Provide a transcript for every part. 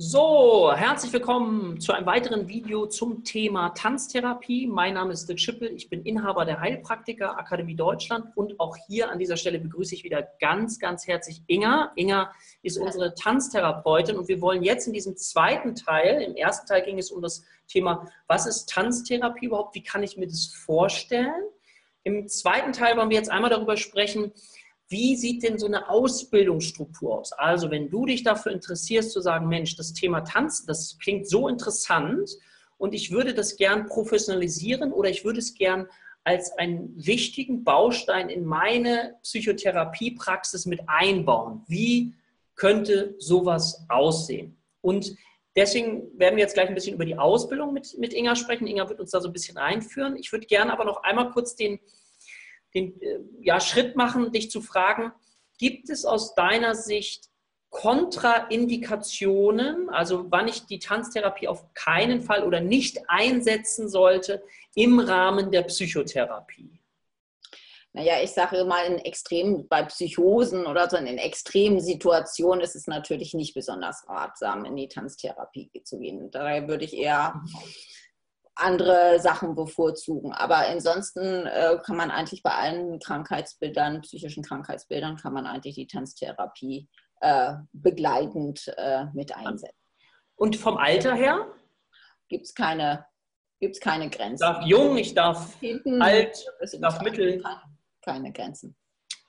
So, herzlich willkommen zu einem weiteren Video zum Thema Tanztherapie. Mein Name ist Dirk Schippel, ich bin Inhaber der Heilpraktiker Akademie Deutschland und auch hier an dieser Stelle begrüße ich wieder ganz, ganz herzlich Inga. Inga ist unsere Tanztherapeutin und wir wollen jetzt in diesem zweiten Teil, im ersten Teil ging es um das Thema, was ist Tanztherapie überhaupt, wie kann ich mir das vorstellen? Im zweiten Teil wollen wir jetzt einmal darüber sprechen, wie sieht denn so eine Ausbildungsstruktur aus? Also, wenn du dich dafür interessierst, zu sagen, Mensch, das Thema Tanzen, das klingt so interessant und ich würde das gern professionalisieren oder ich würde es gern als einen wichtigen Baustein in meine Psychotherapiepraxis mit einbauen. Wie könnte sowas aussehen? Und deswegen werden wir jetzt gleich ein bisschen über die Ausbildung mit, mit Inga sprechen. Inga wird uns da so ein bisschen einführen. Ich würde gerne aber noch einmal kurz den, den äh, ja, Schritt machen, dich zu fragen, gibt es aus deiner Sicht Kontraindikationen, also wann ich die Tanztherapie auf keinen Fall oder nicht einsetzen sollte im Rahmen der Psychotherapie? Naja, ich sage mal, in extremen, bei Psychosen oder so in extremen Situationen ist es natürlich nicht besonders ratsam, in die Tanztherapie zu gehen. Daher würde ich eher andere Sachen bevorzugen. Aber ansonsten äh, kann man eigentlich bei allen Krankheitsbildern, psychischen Krankheitsbildern, kann man eigentlich die Tanztherapie äh, begleitend äh, mit einsetzen. Und vom Alter her? Gibt es keine, gibt's keine Grenzen. Ich darf jung, ich darf Hinten, alt, ich darf mittel. Keine, keine Grenzen.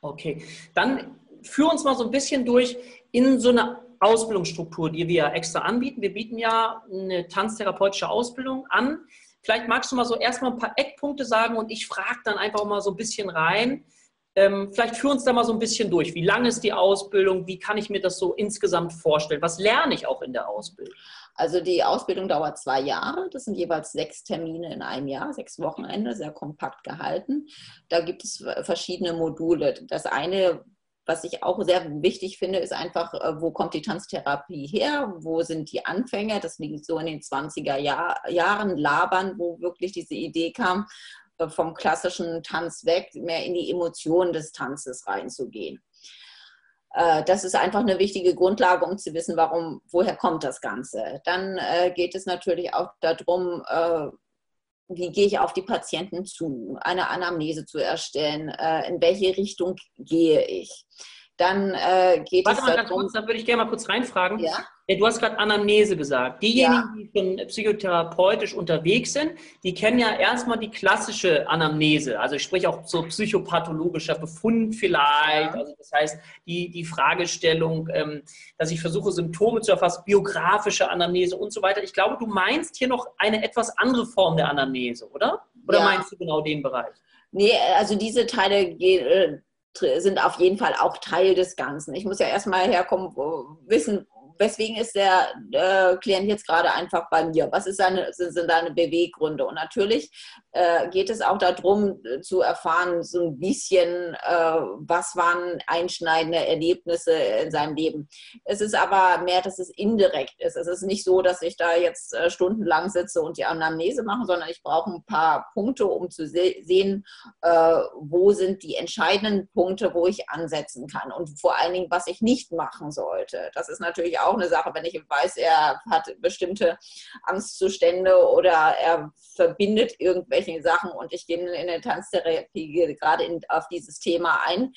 Okay, dann führ uns mal so ein bisschen durch in so eine Ausbildungsstruktur, die wir extra anbieten. Wir bieten ja eine tanztherapeutische Ausbildung an. Vielleicht magst du mal so erstmal ein paar Eckpunkte sagen und ich frage dann einfach mal so ein bisschen rein. Ähm, vielleicht führ uns da mal so ein bisschen durch. Wie lang ist die Ausbildung? Wie kann ich mir das so insgesamt vorstellen? Was lerne ich auch in der Ausbildung? Also die Ausbildung dauert zwei Jahre. Das sind jeweils sechs Termine in einem Jahr, sechs Wochenende, sehr kompakt gehalten. Da gibt es verschiedene Module. Das eine was ich auch sehr wichtig finde, ist einfach, äh, wo kommt die Tanztherapie her? Wo sind die Anfänge? Das liegt so in den 20er Jahr, Jahren, Labern, wo wirklich diese Idee kam, äh, vom klassischen Tanz weg, mehr in die Emotionen des Tanzes reinzugehen. Äh, das ist einfach eine wichtige Grundlage, um zu wissen, warum, woher kommt das Ganze. Dann geht es natürlich auch darum, wie gehe ich auf die Patienten zu, eine Anamnese zu erstellen, äh, in welche Richtung gehe ich. Dann äh, geht Warte es mal ganz kurz, da würde ich gerne mal kurz reinfragen. Ja? ja du hast gerade Anamnese gesagt. Diejenigen, ja. die schon psychotherapeutisch unterwegs sind, die kennen ja erstmal die klassische Anamnese. Also ich spreche auch so psychopathologischer Befund vielleicht. Ja. Also das heißt, die, die Fragestellung, ähm, dass ich versuche, Symptome zu erfassen, biografische Anamnese und so weiter. Ich glaube, du meinst hier noch eine etwas andere Form der Anamnese, oder? Oder meinst du genau den Bereich? Nee, also diese Teile gehen äh, sind auf jeden Fall auch Teil des Ganzen. Ich muss ja erstmal herkommen, wissen, weswegen ist der äh, Klient jetzt gerade einfach bei mir? Was ist seine, sind, sind seine Beweggründe? Und natürlich äh, geht es auch darum äh, zu erfahren, so ein bisschen, äh, was waren einschneidende Erlebnisse in seinem Leben. Es ist aber mehr, dass es indirekt ist. Es ist nicht so, dass ich da jetzt äh, stundenlang sitze und die Anamnese mache, sondern ich brauche ein paar Punkte, um zu se sehen, äh, wo sind die entscheidenden Punkte, wo ich ansetzen kann und vor allen Dingen, was ich nicht machen sollte. Das ist natürlich auch auch eine Sache, wenn ich weiß, er hat bestimmte Angstzustände oder er verbindet irgendwelche Sachen und ich gehe in der Tanztherapie gerade in, auf dieses Thema ein,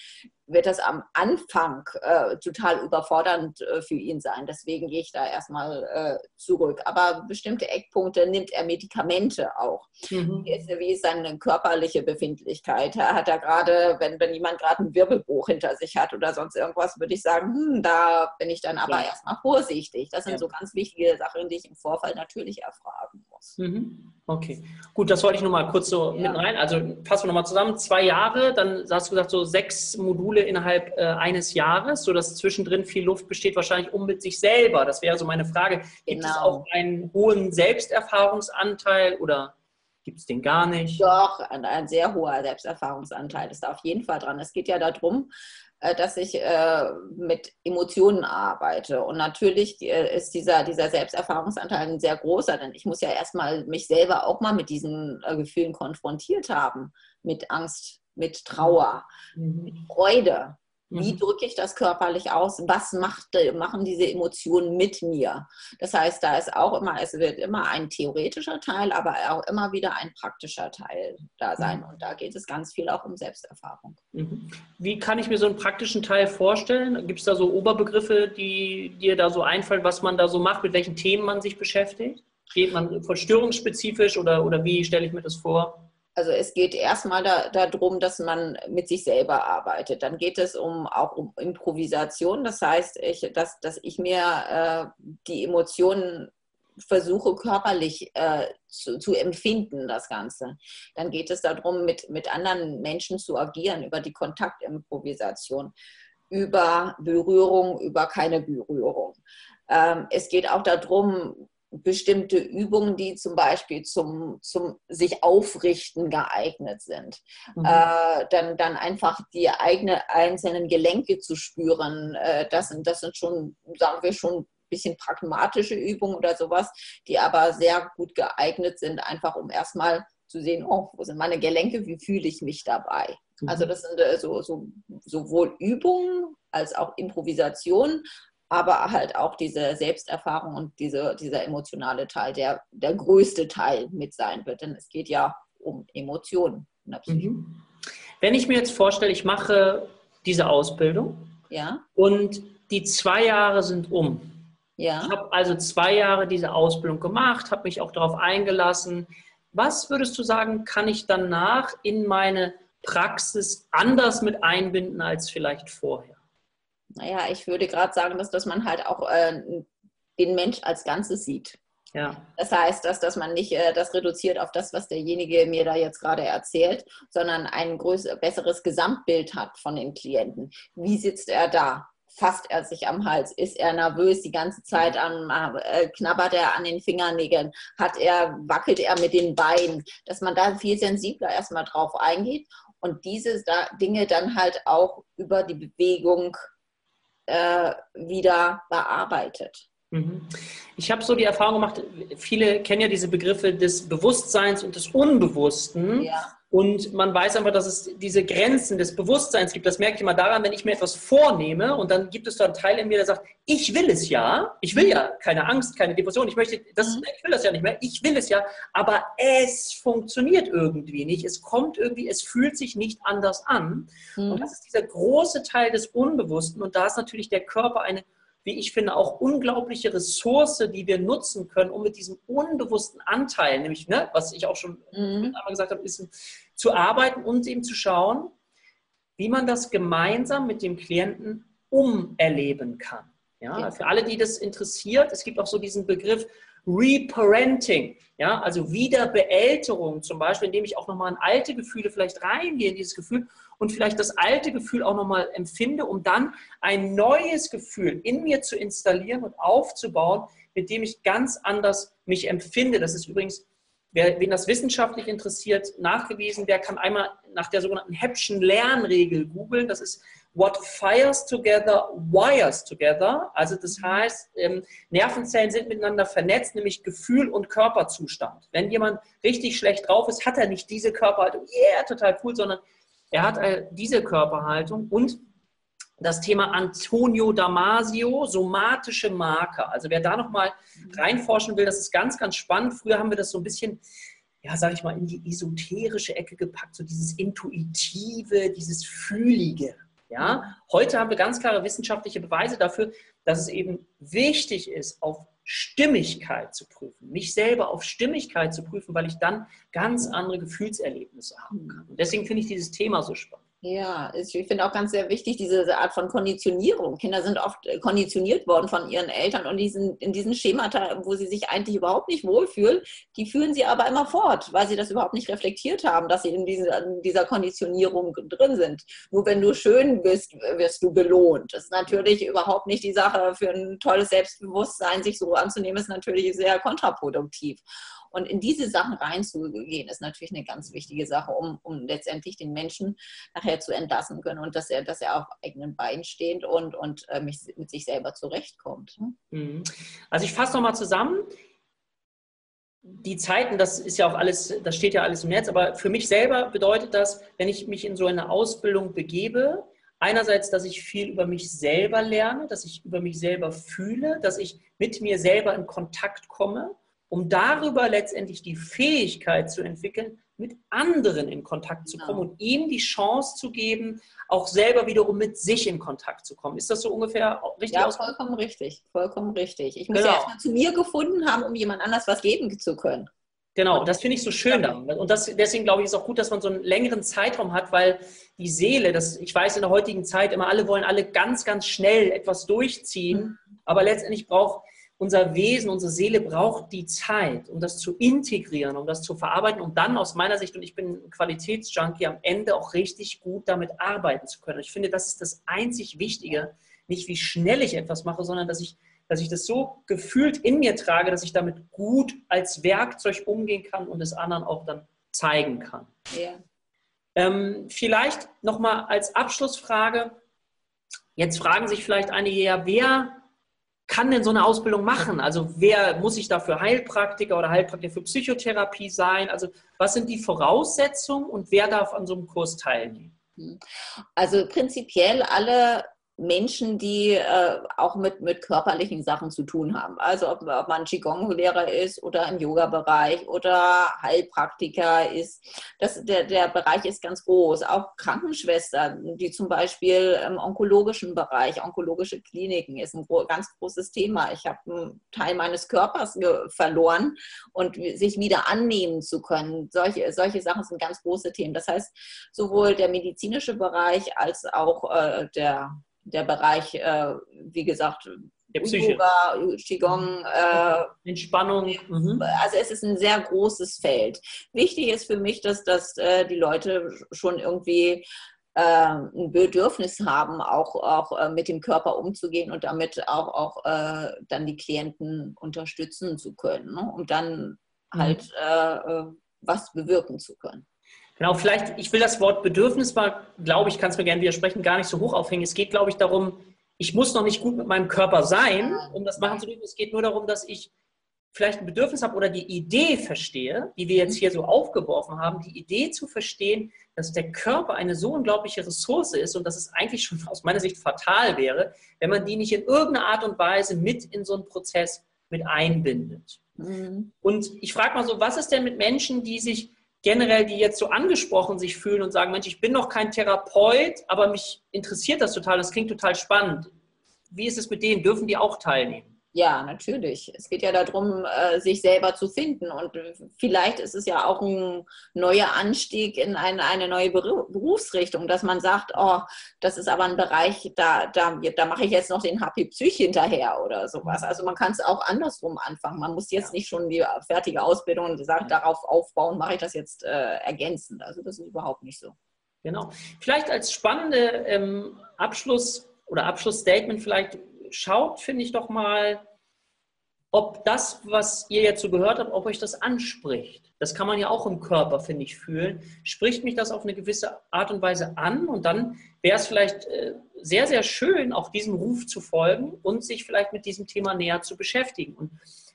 wird das am Anfang äh, total überfordernd äh, für ihn sein. Deswegen gehe ich da erstmal äh, zurück. Aber bestimmte Eckpunkte nimmt er Medikamente auch. Mhm. Wie, ist, wie, ist, seine körperliche Befindlichkeit? Hat er gerade, wenn, wenn jemand gerade einen Wirbelbruch hinter sich hat oder sonst irgendwas, würde ich sagen, hm, da bin ich dann aber ja. erstmal vorsichtig. Das sind ja. so ganz wichtige Sachen, die ich im Vorfall natürlich erfragen muss. Mhm. Okay, gut, das wollte ich nur mal kurz so ja. mit rein. Also fassen wir nochmal zusammen. Zwei Jahre, dann hast du gesagt, so sechs Module innerhalb äh, eines Jahres, sodass zwischendrin viel Luft besteht, wahrscheinlich um mit sich selber. Das wäre so meine Frage. Gibt genau. es auch einen hohen Selbsterfahrungsanteil oder gibt es den gar nicht? Doch, ein, ein, sehr hoher Selbsterfahrungsanteil ist da auf jeden Fall dran. Es geht ja darum, dass ich äh, mit Emotionen arbeite. Und natürlich äh, ist dieser, dieser Selbsterfahrungsanteil ein sehr großer, denn ich muss ja erstmal mich selber auch mal mit diesen äh, Gefühlen konfrontiert haben, mit Angst, mit Trauer, mhm. mit Freude. Wie mhm. drücke ich das körperlich aus? Was macht, äh, machen diese Emotionen mit mir? Das heißt, da ist auch immer, es wird immer ein theoretischer Teil, aber auch immer wieder ein praktischer Teil da sein. Mhm. Und da geht es ganz viel auch um Selbsterfahrung. Mhm. Wie kann ich mir so einen praktischen Teil vorstellen? Gibt es da so Oberbegriffe, die dir da so einfallen, was man da so macht, mit welchen Themen man sich beschäftigt? Geht man verstörungsspezifisch oder, oder wie stelle ich mir das vor? Also es geht erstmal da, darum, dass man mit sich selber arbeitet. Dann geht es um, auch um Improvisation. Das heißt, ich, dass, dass ich mir äh, die Emotionen versuche körperlich äh, zu, zu, empfinden, das Ganze. Dann geht es darum, mit, mit anderen Menschen zu agieren, über die Kontaktimprovisation, über Berührung, über keine Berührung. Ähm, es geht auch darum, bestimmte Übungen, die zum Beispiel zum, zum sich aufrichten geeignet sind. Mhm. Äh, dann, dann einfach die eigenen einzelnen Gelenke zu spüren. Äh, das, sind, das sind schon, sagen wir schon, ein bisschen pragmatische Übungen oder sowas, die aber sehr gut geeignet sind, einfach um erstmal zu sehen, oh, wo sind meine Gelenke, wie fühle ich mich dabei. Mhm. Also das sind äh, so, so, sowohl Übungen als auch Improvisation, aber halt auch diese Selbsterfahrung und diese, dieser emotionale Teil, der der größte Teil mit sein wird. Denn es geht ja um Emotionen in der Psyche. Mhm. Wenn ich mir jetzt vorstelle, ich mache diese Ausbildung ja. und die zwei Jahre sind um. Ja. Ich habe also zwei Jahre diese Ausbildung gemacht, habe mich auch darauf eingelassen. Was würdest du sagen, kann ich danach in meine Praxis anders mit einbinden als vielleicht vorher? Naja, ich würde gerade sagen, dass, dass man halt auch äh, den Mensch als Ganzes sieht. Ja. Das heißt, dass, dass man nicht äh, das reduziert auf das, was derjenige mir da jetzt gerade erzählt, sondern ein größer, besseres Gesamtbild hat von den Klienten. Wie sitzt er da? Fasst er sich am Hals? Ist er nervös die ganze Zeit? An, äh, knabbert er an den Fingernägeln? Hat er, wackelt er mit den Beinen? Dass man da viel sensibler erstmal drauf eingeht und diese Dinge dann halt auch über die Bewegung äh, wieder bearbeitet. Mhm. Ich habe so die Erfahrung gemacht, viele kennen ja diese Begriffe des Bewusstseins und des Unbewussten. Ja. Und man weiß einfach, dass es diese Grenzen des Bewusstseins gibt. Das merke ich immer daran, wenn ich mir etwas vornehme und dann gibt es da einen Teil in mir, der sagt, ich will es ja, ich will ja keine Angst, keine Depression, ich möchte, das, mhm. ich will das ja nicht mehr, ich will es ja, aber es funktioniert irgendwie nicht, es kommt irgendwie, es fühlt sich nicht anders an. Mhm. Und das ist dieser große Teil des Unbewussten und da ist natürlich der Körper eine wie ich finde, auch unglaubliche Ressource, die wir nutzen können, um mit diesem unbewussten Anteil, nämlich, ne, was ich auch schon mhm. einmal gesagt habe, ist zu arbeiten und eben zu schauen, wie man das gemeinsam mit dem Klienten umerleben kann. Ja, ja. Für alle, die das interessiert, es gibt auch so diesen Begriff Reparenting, ja, also Wiederbeälterung zum Beispiel, indem ich auch nochmal in alte Gefühle vielleicht reingehe, in dieses Gefühl und vielleicht das alte Gefühl auch nochmal empfinde, um dann ein neues Gefühl in mir zu installieren und aufzubauen, mit dem ich ganz anders mich empfinde. Das ist übrigens, wer, wen das wissenschaftlich interessiert, nachgewiesen. Wer kann einmal nach der sogenannten Hepschen Lernregel googeln? Das ist What fires together, wires together. Also das heißt, ähm, Nervenzellen sind miteinander vernetzt, nämlich Gefühl und Körperzustand. Wenn jemand richtig schlecht drauf ist, hat er nicht diese Körperhaltung, yeah, total cool, sondern er hat äh, diese Körperhaltung und das Thema Antonio Damasio, somatische Marker. Also wer da nochmal reinforschen will, das ist ganz, ganz spannend. Früher haben wir das so ein bisschen, ja, sage ich mal, in die esoterische Ecke gepackt, so dieses Intuitive, dieses Fühlige. Ja? Heute haben wir ganz klare wissenschaftliche Beweise dafür, dass es eben wichtig ist, auf Stimmigkeit zu prüfen, mich selber auf Stimmigkeit zu prüfen, weil ich dann ganz andere Gefühlserlebnisse haben kann. Und deswegen finde ich dieses Thema so spannend. Ja, ich finde auch ganz sehr wichtig diese Art von Konditionierung. Kinder sind oft äh, konditioniert worden von ihren Eltern und diesen, in diesen Schemata, wo sie sich eigentlich überhaupt nicht wohlfühlen, die führen sie aber immer fort, weil sie das überhaupt nicht reflektiert haben, dass sie in, diesen, in dieser Konditionierung drin sind. Nur wenn du schön bist, wirst du belohnt. Das ist natürlich überhaupt nicht die Sache für ein tolles Selbstbewusstsein, sich so anzunehmen, ist natürlich sehr kontraproduktiv. Und in diese Sachen reinzugehen, ist natürlich eine ganz wichtige Sache, um, um letztendlich den Menschen nachher zu entlassen können und dass er, dass er auf eigenen Beinen steht und, und äh, mit sich selber zurechtkommt. Mhm. Also ich fasse nochmal zusammen die Zeiten, das ist ja auch alles, das steht ja alles im Netz, aber für mich selber bedeutet das, wenn ich mich in so eine Ausbildung begebe, Einerseits, dass ich viel über mich selber lerne, dass ich über mich selber fühle, dass ich mit mir selber in Kontakt komme, um darüber letztendlich die Fähigkeit zu entwickeln, mit anderen in Kontakt zu kommen genau. und ihm die Chance zu geben, auch selber wiederum mit sich in Kontakt zu kommen. Ist das so ungefähr richtig? Ja, vollkommen richtig, vollkommen richtig. Ich muss genau. ja erstmal zu mir gefunden haben, um jemand anders was geben zu können. Genau, das finde ich so schön daran. Und das, deswegen glaube ich, ist auch gut, dass man so einen längeren Zeitraum hat, weil die Seele, das, ich weiß in der heutigen Zeit immer, alle wollen alle ganz, ganz schnell etwas durchziehen, mhm. aber letztendlich braucht unser Wesen, unsere Seele braucht die Zeit, um das zu integrieren, um das zu verarbeiten und dann aus meiner Sicht, und ich bin Qualitätsjunkie, am Ende auch richtig gut damit arbeiten zu können. Ich finde, das ist das einzig Wichtige, nicht wie schnell ich etwas mache, sondern dass ich, dass ich das so gefühlt in mir trage, dass ich damit gut als Werkzeug umgehen kann und es anderen auch dann zeigen kann. Ja. Ähm, vielleicht nochmal als Abschlussfrage, jetzt fragen sich vielleicht einige, ja, wer kann denn so eine Ausbildung machen? Also wer muss ich dafür Heilpraktiker oder Heilpraktiker für Psychotherapie sein? Also was sind die Voraussetzungen und wer darf an so einem Kurs teilnehmen? Also prinzipiell alle Menschen, die äh, auch mit, mit körperlichen Sachen zu tun haben. Also ob, ob man Qigong-Lehrer ist oder im Yoga-Bereich oder Heilpraktiker ist. Das, der, der Bereich ist ganz groß. Auch Krankenschwestern, die zum Beispiel im onkologischen Bereich, onkologische Kliniken, ist ein gro ganz großes Thema. Ich habe einen Teil meines Körpers verloren und sich wieder annehmen zu können. Solche, solche Sachen sind ganz große Themen. Das heißt, sowohl der medizinische Bereich als auch äh, der der Bereich, äh, wie gesagt. Yoga, Qigong, äh, Entspannung. Mhm. Also es ist ein sehr großes Feld. Wichtig ist für mich, dass, dass äh, die Leute schon irgendwie äh, ein Bedürfnis haben, auch, auch äh, mit dem Körper umzugehen und damit auch, auch äh, dann die Klienten unterstützen zu können, ne? um dann mhm. halt was bewirken zu können. Genau, vielleicht, ich will das Wort Bedürfnis mal, glaube ich, kann es mir gerne widersprechen, gar nicht so hoch aufhängen. Es geht, glaube ich, darum, ich muss noch nicht gut mit meinem Körper sein, um das machen zu dürfen. Es geht nur darum, dass ich vielleicht ein Bedürfnis habe oder die Idee verstehe, die wir jetzt hier so aufgeworfen haben, die Idee zu verstehen, dass der Körper eine so unglaubliche Ressource ist und dass es eigentlich schon aus meiner Sicht fatal wäre, wenn man die nicht in irgendeiner Art und Weise mit in so einen Prozess mit einbindet. Mhm. Und ich frage mal so, was ist denn mit Menschen, die sich generell, die jetzt so angesprochen sich fühlen und sagen, Mensch, ich bin noch kein Therapeut, aber mich interessiert das total, das klingt total spannend. Wie ist es mit denen? Dürfen die auch teilnehmen? Ja, natürlich. Es geht ja darum, äh, sich selber zu finden. Und vielleicht ist es ja auch ein neuer Anstieg in eine, eine neue Berufsrichtung, dass man sagt, oh, das ist aber ein Bereich, da, da, da mache ich jetzt noch den HP Psych hinterher oder sowas. Also man kann es auch andersrum anfangen. Man muss jetzt nicht schon die fertige Ausbildung und sagt, darauf aufbauen, mache ich das jetzt äh, ergänzend. Also das ist überhaupt nicht so. Genau. Vielleicht als spannende ähm, Abschluss oder Abschlussstatement vielleicht schaut, finde ich doch mal, ob das, was ihr jetzt so gehört habt, ob euch das anspricht. Das kann man ja auch im Körper, finde ich, fühlen. Spricht mich das auf eine gewisse Art und Weise an? Und dann wäre es vielleicht äh, sehr, sehr schön, auch diesem Ruf zu folgen und sich vielleicht mit diesem Thema näher zu beschäftigen. Und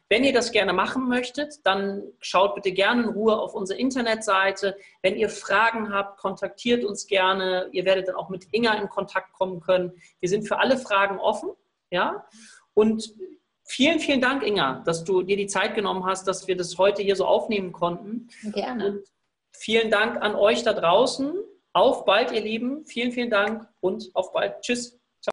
wenn ihr das gerne machen möchtet, dann schaut bitte gerne in Ruhe auf unsere Internetseite. Wenn ihr Fragen habt, kontaktiert uns gerne. Ihr werdet dann auch mit Inga in Kontakt kommen können. Wir sind für alle Fragen offen. Ja? Und vielen, vielen Dank, Inga, dass du dir die Zeit genommen hast, dass wir das heute hier so aufnehmen konnten. Gerne. Und vielen Dank an euch da draußen. Auf bald, ihr Lieben. Vielen, vielen Dank und auf bald. Tschüss.